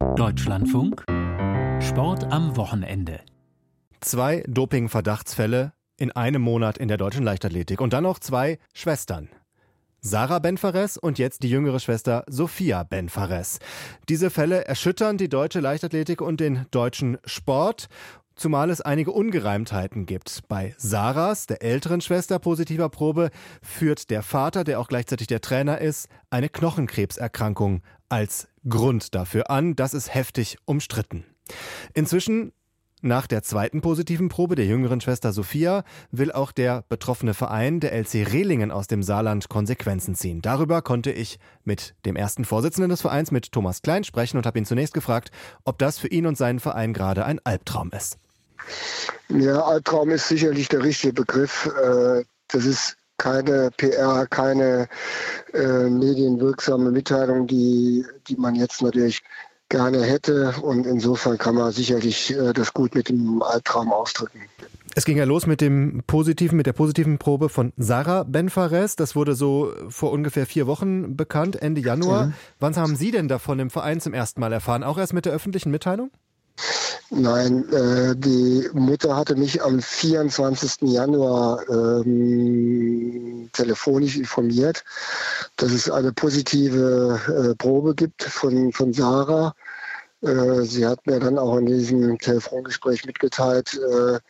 Deutschlandfunk Sport am Wochenende. Zwei Doping-Verdachtsfälle in einem Monat in der deutschen Leichtathletik und dann noch zwei Schwestern. Sarah Benfares und jetzt die jüngere Schwester Sophia Benfares. Diese Fälle erschüttern die deutsche Leichtathletik und den deutschen Sport zumal es einige Ungereimtheiten gibt. Bei Sarahs, der älteren Schwester positiver Probe, führt der Vater, der auch gleichzeitig der Trainer ist, eine Knochenkrebserkrankung als Grund dafür an. Das ist heftig umstritten. Inzwischen nach der zweiten positiven Probe der jüngeren Schwester Sophia will auch der betroffene Verein, der LC Rehlingen aus dem Saarland, Konsequenzen ziehen. Darüber konnte ich mit dem ersten Vorsitzenden des Vereins, mit Thomas Klein, sprechen und habe ihn zunächst gefragt, ob das für ihn und seinen Verein gerade ein Albtraum ist. Ja, Albtraum ist sicherlich der richtige Begriff. Äh, das ist keine PR, keine äh, medienwirksame Mitteilung, die, die man jetzt natürlich gerne hätte. Und insofern kann man sicherlich äh, das gut mit dem Albtraum ausdrücken. Es ging ja los mit dem positiven, mit der positiven Probe von Sarah Benfares. Das wurde so vor ungefähr vier Wochen bekannt, Ende Januar. Mhm. Wann haben Sie denn davon im Verein zum ersten Mal erfahren? Auch erst mit der öffentlichen Mitteilung? Nein, äh, die Mutter hatte mich am 24. Januar ähm, telefonisch informiert, dass es eine positive äh, Probe gibt von, von Sarah. Äh, sie hat mir dann auch in diesem Telefongespräch mitgeteilt, äh,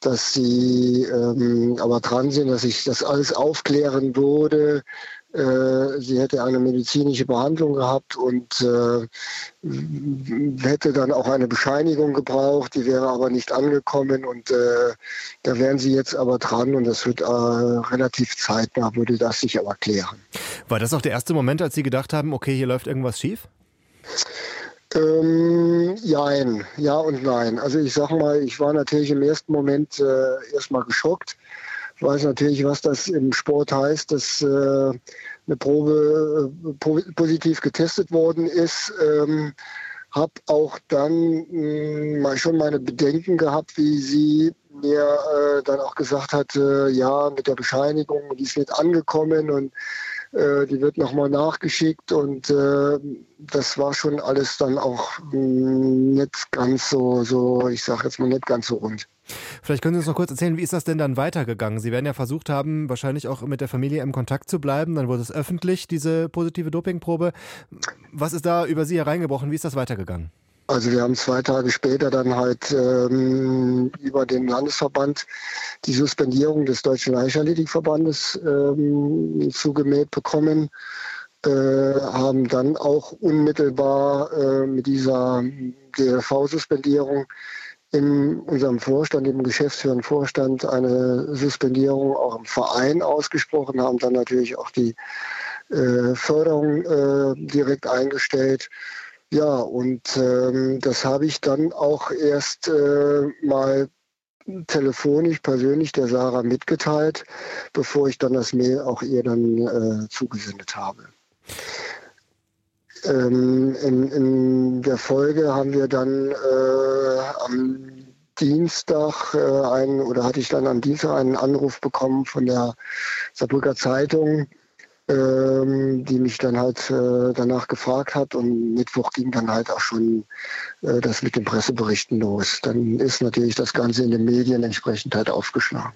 dass sie ähm, aber dran sind, dass ich das alles aufklären würde, sie hätte eine medizinische Behandlung gehabt und äh, hätte dann auch eine Bescheinigung gebraucht, die wäre aber nicht angekommen und äh, da wären sie jetzt aber dran und das wird äh, relativ zeitnah, würde das sich aber klären. War das auch der erste Moment, als Sie gedacht haben, okay, hier läuft irgendwas schief? Ähm, jein, ja und nein. Also ich sag mal, ich war natürlich im ersten Moment äh, erstmal geschockt weiß natürlich, was das im Sport heißt, dass äh, eine Probe äh, positiv getestet worden ist. Ähm, habe auch dann mal schon meine Bedenken gehabt, wie sie mir äh, dann auch gesagt hat, ja, mit der Bescheinigung, die ist nicht angekommen und äh, die wird nochmal nachgeschickt und äh, das war schon alles dann auch mh, nicht ganz so, so ich sage jetzt mal nicht ganz so rund. Vielleicht können Sie uns noch kurz erzählen, wie ist das denn dann weitergegangen? Sie werden ja versucht haben, wahrscheinlich auch mit der Familie im Kontakt zu bleiben. Dann wurde es öffentlich, diese positive Dopingprobe. Was ist da über Sie hereingebrochen? Wie ist das weitergegangen? Also wir haben zwei Tage später dann halt ähm, über den Landesverband die Suspendierung des Deutschen Leichtathletikverbandes ähm, zugemäht bekommen, äh, haben dann auch unmittelbar äh, mit dieser DLV-Suspendierung in unserem Vorstand, im geschäftsführenden Vorstand, eine Suspendierung auch im Verein ausgesprochen, haben dann natürlich auch die äh, Förderung äh, direkt eingestellt. Ja, und ähm, das habe ich dann auch erst äh, mal telefonisch persönlich der Sarah mitgeteilt, bevor ich dann das Mail auch ihr dann äh, zugesendet habe. Ähm, in, in, der Folge haben wir dann äh, am Dienstag äh, einen, oder hatte ich dann am Dienstag einen Anruf bekommen von der Saarbrücker Zeitung, ähm, die mich dann halt äh, danach gefragt hat und Mittwoch ging dann halt auch schon äh, das mit den Presseberichten los. Dann ist natürlich das Ganze in den Medien entsprechend halt aufgeschlagen.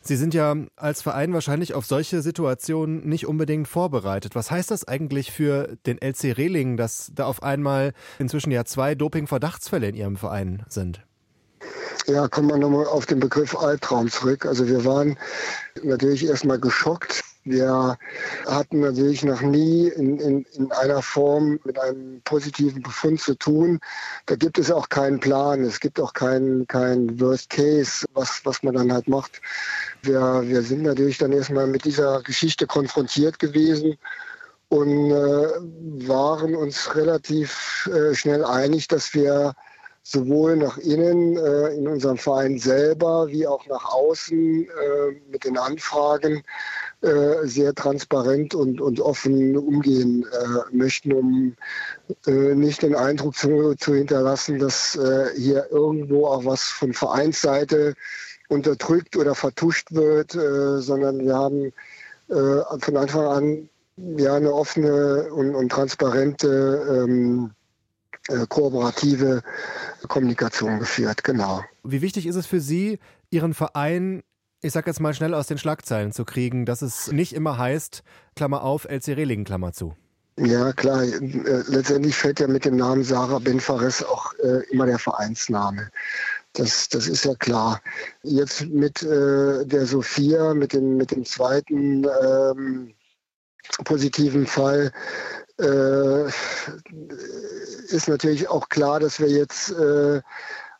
Sie sind ja als Verein wahrscheinlich auf solche Situationen nicht unbedingt vorbereitet. Was heißt das eigentlich für den LC Rehling, dass da auf einmal inzwischen ja zwei Doping-Verdachtsfälle in Ihrem Verein sind? Ja, kommen wir nochmal auf den Begriff Albtraum zurück. Also wir waren natürlich erstmal geschockt, wir hatten natürlich noch nie in, in, in einer Form mit einem positiven Befund zu tun. Da gibt es auch keinen Plan, es gibt auch keinen kein Worst Case, was, was man dann halt macht. Wir, wir sind natürlich dann erstmal mit dieser Geschichte konfrontiert gewesen und äh, waren uns relativ äh, schnell einig, dass wir sowohl nach innen äh, in unserem Verein selber wie auch nach außen äh, mit den Anfragen äh, sehr transparent und, und offen umgehen äh, möchten, um äh, nicht den Eindruck zu, zu hinterlassen, dass äh, hier irgendwo auch was von Vereinsseite unterdrückt oder vertuscht wird, äh, sondern wir haben von Anfang an ja eine offene und, und transparente ähm, äh, kooperative Kommunikation geführt, genau. Wie wichtig ist es für Sie, Ihren Verein ich sag jetzt mal schnell aus den Schlagzeilen zu kriegen, dass es nicht immer heißt, Klammer auf, LC Rehlingen, Klammer zu. Ja, klar. Äh, letztendlich fällt ja mit dem Namen Sarah Benfares auch äh, immer der Vereinsname. Das, das ist ja klar. Jetzt mit äh, der Sophia, mit dem, mit dem zweiten ähm, positiven Fall, äh, ist natürlich auch klar, dass wir jetzt äh,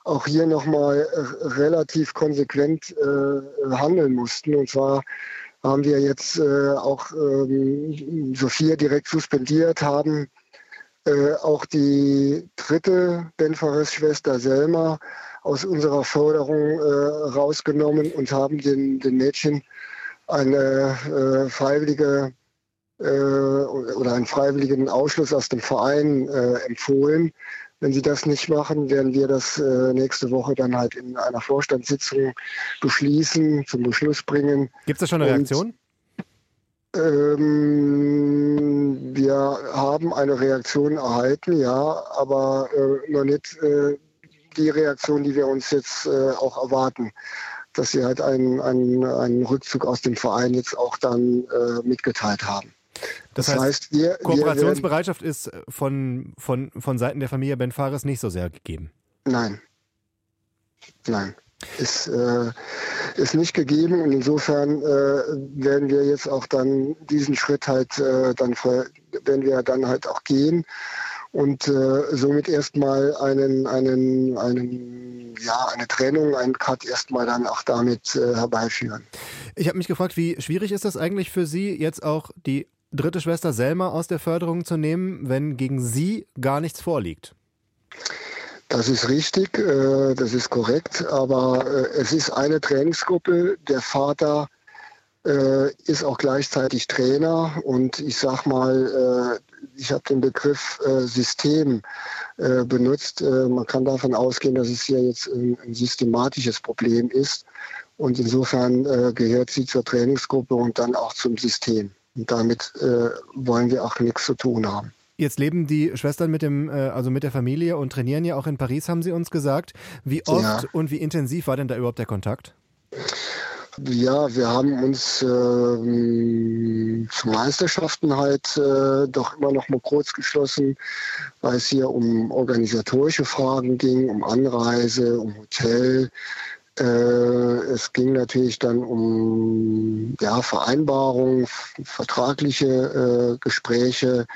auch hier nochmal relativ konsequent äh, handeln mussten. Und zwar haben wir jetzt äh, auch ähm, Sophia direkt suspendiert, haben äh, auch die dritte Benfares-Schwester Selma aus unserer Förderung äh, rausgenommen und haben den, den Mädchen eine äh, freiwillige äh, oder einen freiwilligen Ausschluss aus dem Verein empfohlen, wenn sie das nicht machen, werden wir das äh, nächste Woche dann halt in einer Vorstandssitzung beschließen, zum Beschluss bringen. Gibt es da schon eine Reaktion? Ähm, wir haben eine Reaktion erhalten, ja, aber äh, noch nicht äh, die Reaktion, die wir uns jetzt äh, auch erwarten dass sie halt einen, einen, einen Rückzug aus dem Verein jetzt auch dann äh, mitgeteilt haben. Das, das heißt, heißt wir, Kooperationsbereitschaft wir ist von, von, von Seiten der Familie Ben Fares nicht so sehr gegeben. Nein. Nein. Ist, äh, ist nicht gegeben und insofern äh, werden wir jetzt auch dann diesen Schritt halt äh, dann werden wir dann halt auch gehen und äh, somit erstmal einen, einen, einen, ja, eine Trennung, einen Cut erstmal dann auch damit äh, herbeiführen. Ich habe mich gefragt, wie schwierig ist das eigentlich für Sie, jetzt auch die dritte Schwester Selma aus der Förderung zu nehmen, wenn gegen sie gar nichts vorliegt? Das ist richtig, äh, das ist korrekt, aber äh, es ist eine Trainingsgruppe. Der Vater äh, ist auch gleichzeitig Trainer und ich sag mal, ich habe den Begriff System benutzt. Man kann davon ausgehen, dass es hier jetzt ein systematisches Problem ist und insofern gehört sie zur Trainingsgruppe und dann auch zum System. Und damit äh, wollen wir auch nichts zu tun haben. Jetzt leben die Schwestern mit dem, äh, also mit der Familie und trainieren ja auch in Paris, haben sie uns gesagt. Wie oft ja. und wie intensiv war denn da überhaupt der Kontakt? Ja, wir haben uns äh, zu Meisterschaften halt äh, doch immer noch mal kurz geschlossen, weil es hier um organisatorische Fragen ging, um Anreise, um Hotel, äh, es ging natürlich dann um ja, Vereinbarungen, vertragliche äh, Gespräche,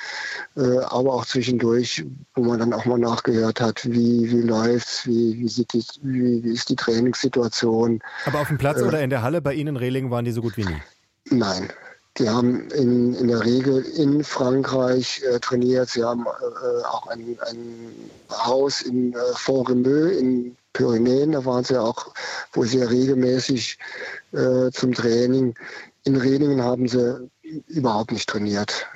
äh, aber auch zwischendurch, wo man dann auch mal nachgehört hat, wie, wie läuft's, wie, wie, sieht die, wie, wie ist die Trainingssituation. Aber auf dem Platz äh, oder in der Halle bei Ihnen in Rehlingen waren die so gut wie nie? Nein. Die haben in, in der Regel in Frankreich äh, trainiert. Sie haben äh, auch ein, ein Haus in äh, Font-Remeux in Pyrenäen, da waren sie auch wohl sehr regelmäßig äh, zum Training. In Reningen haben sie überhaupt nicht trainiert.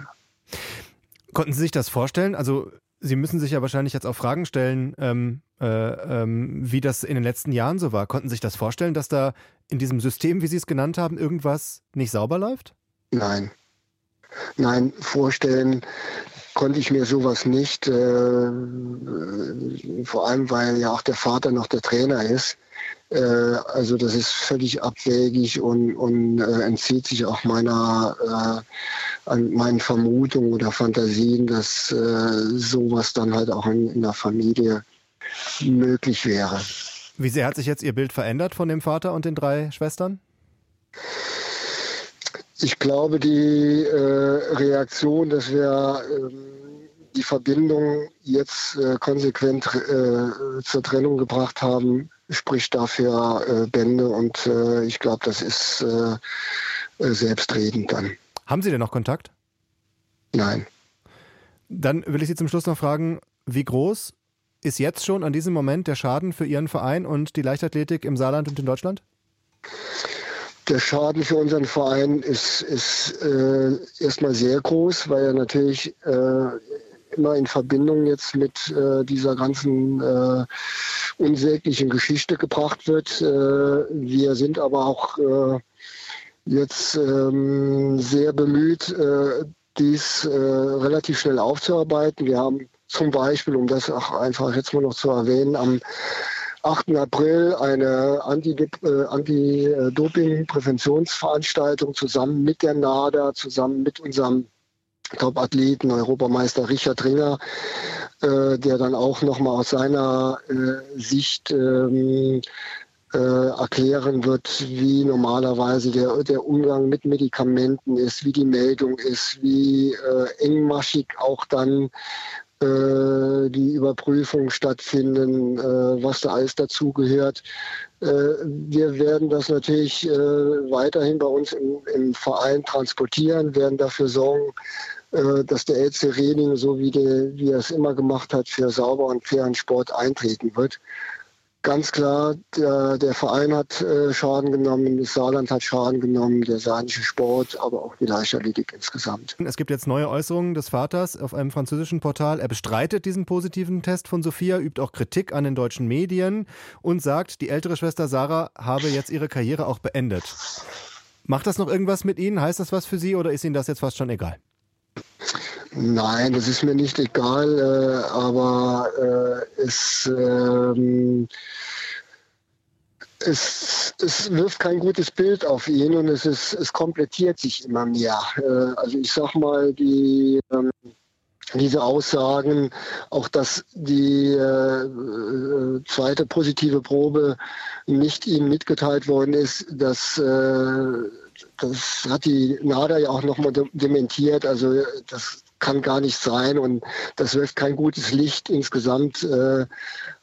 Konnten Sie sich das vorstellen? Also Sie müssen sich ja wahrscheinlich jetzt auch Fragen stellen, ähm, äh, ähm, wie das in den letzten Jahren so war. Konnten Sie sich das vorstellen, dass da in diesem System, wie Sie es genannt haben, irgendwas nicht sauber läuft? Nein. Nein, vorstellen konnte ich mir sowas nicht, äh, vor allem weil ja auch der Vater noch der Trainer ist. Äh, also das ist völlig abwegig und, und äh, entzieht sich auch meiner äh, an meinen Vermutungen oder Fantasien, dass äh, sowas dann halt auch in, in der Familie möglich wäre. Wie sehr hat sich jetzt Ihr Bild verändert von dem Vater und den drei Schwestern? Ich glaube, die äh, Reaktion, dass wir ähm, die Verbindung jetzt äh, konsequent äh, zur Trennung gebracht haben, spricht dafür äh, Bände und äh, ich glaube, das ist äh, selbstredend dann. Haben Sie denn noch Kontakt? Nein. Dann will ich Sie zum Schluss noch fragen, wie groß ist jetzt schon an diesem Moment der Schaden für Ihren Verein und die Leichtathletik im Saarland und in Deutschland? Der Schaden für unseren Verein ist, ist äh, erstmal sehr groß, weil er natürlich äh, immer in Verbindung jetzt mit äh, dieser ganzen äh, unsäglichen Geschichte gebracht wird. Äh, wir sind aber auch äh, jetzt ähm, sehr bemüht, dies relativ schnell aufzuarbeiten. Wir haben zum Beispiel, um das auch einfach jetzt mal noch zu erwähnen, am 8. April eine Anti-Doping-Präventionsveranstaltung zusammen mit der NADA, zusammen mit unserem Top-Athleten, Europameister Richard Ringer, äh, der dann auch nochmal aus seiner äh, Sicht ähm, äh, erklären wird, wie normalerweise der, der Umgang mit Medikamenten ist, wie die Meldung ist, wie äh, engmaschig auch dann äh, die Überprüfungen stattfinden, äh, was da alles dazugehört. Äh, wir werden das natürlich äh, weiterhin bei uns im, im, Verein transportieren, werden dafür sorgen, äh, dass der LC Reding, so wie, die, wie er es immer gemacht hat, für sauber und fairen Sport eintreten wird. Ganz klar, der, der Verein hat äh, Schaden genommen, das Saarland hat Schaden genommen, der saarländische Sport, aber auch die Leichtathletik insgesamt. Es gibt jetzt neue Äußerungen des Vaters auf einem französischen Portal. Er bestreitet diesen positiven Test von Sophia, übt auch Kritik an den deutschen Medien und sagt, die ältere Schwester Sarah habe jetzt ihre Karriere auch beendet. Macht das noch irgendwas mit Ihnen? Heißt das was für Sie oder ist Ihnen das jetzt fast schon egal? Nein, das ist mir nicht egal, äh, aber äh, es, äh, es, es wirft kein gutes Bild auf ihn und es, ist, es komplettiert sich immer mehr. Äh, also ich sag mal, die ähm, diese Aussagen, auch dass die äh, zweite positive Probe nicht ihm mitgeteilt worden ist, dass äh, das hat die NADA ja auch nochmal dementiert. Also das kann gar nicht sein und das wirft kein gutes Licht insgesamt äh,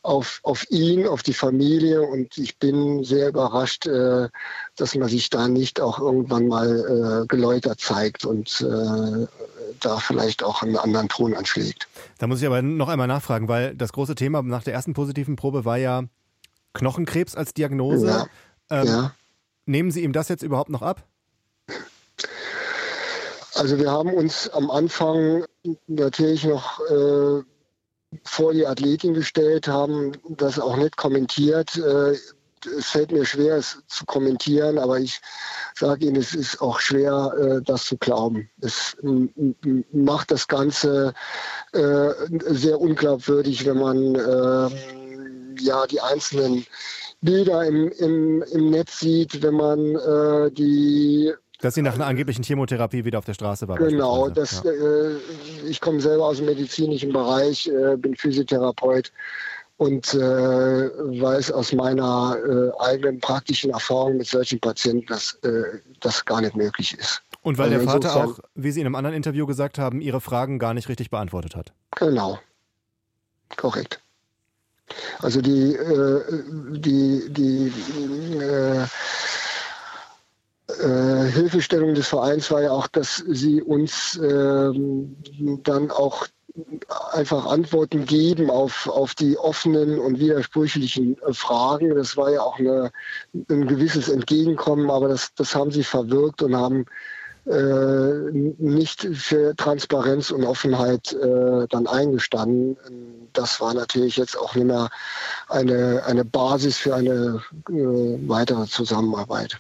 auf, auf ihn, auf die Familie und ich bin sehr überrascht, äh, dass man sich da nicht auch irgendwann mal äh, geläutert zeigt und äh, da vielleicht auch einen anderen Ton anschlägt. Da muss ich aber noch einmal nachfragen, weil das große Thema nach der ersten positiven Probe war ja Knochenkrebs als Diagnose. Ja, ähm, ja. Nehmen Sie ihm das jetzt überhaupt noch ab? Also wir haben uns am Anfang natürlich noch äh, vor die Athletin gestellt, haben das auch nicht kommentiert. Äh, es fällt mir schwer, es zu kommentieren, aber ich sage Ihnen, es ist auch schwer, äh, das zu glauben. Es macht das Ganze äh, sehr unglaubwürdig, wenn man äh, ja die einzelnen Bilder im, im, im Netz sieht, wenn man die dass sie nach einer angeblichen Chemotherapie wieder auf der Straße war. Genau, das, ja. äh, ich komme selber aus dem medizinischen Bereich, äh, bin Physiotherapeut und äh, weiß aus meiner äh, eigenen praktischen Erfahrung mit solchen Patienten, dass äh, das gar nicht möglich ist. Und weil also der Vater auch, wie Sie in einem anderen Interview gesagt haben, Ihre Fragen gar nicht richtig beantwortet hat. Genau, korrekt. Also die, äh, die, die äh, Hilfestellung des Vereins war ja auch, dass sie uns ähm, dann auch einfach Antworten geben auf, auf die offenen und widersprüchlichen äh, Fragen. Das war ja auch eine, ein gewisses Entgegenkommen, aber das, das haben sie verwirkt und haben äh, nicht für Transparenz und Offenheit äh, dann eingestanden. Das war natürlich jetzt auch nicht mehr eine, eine Basis für eine äh, weitere Zusammenarbeit.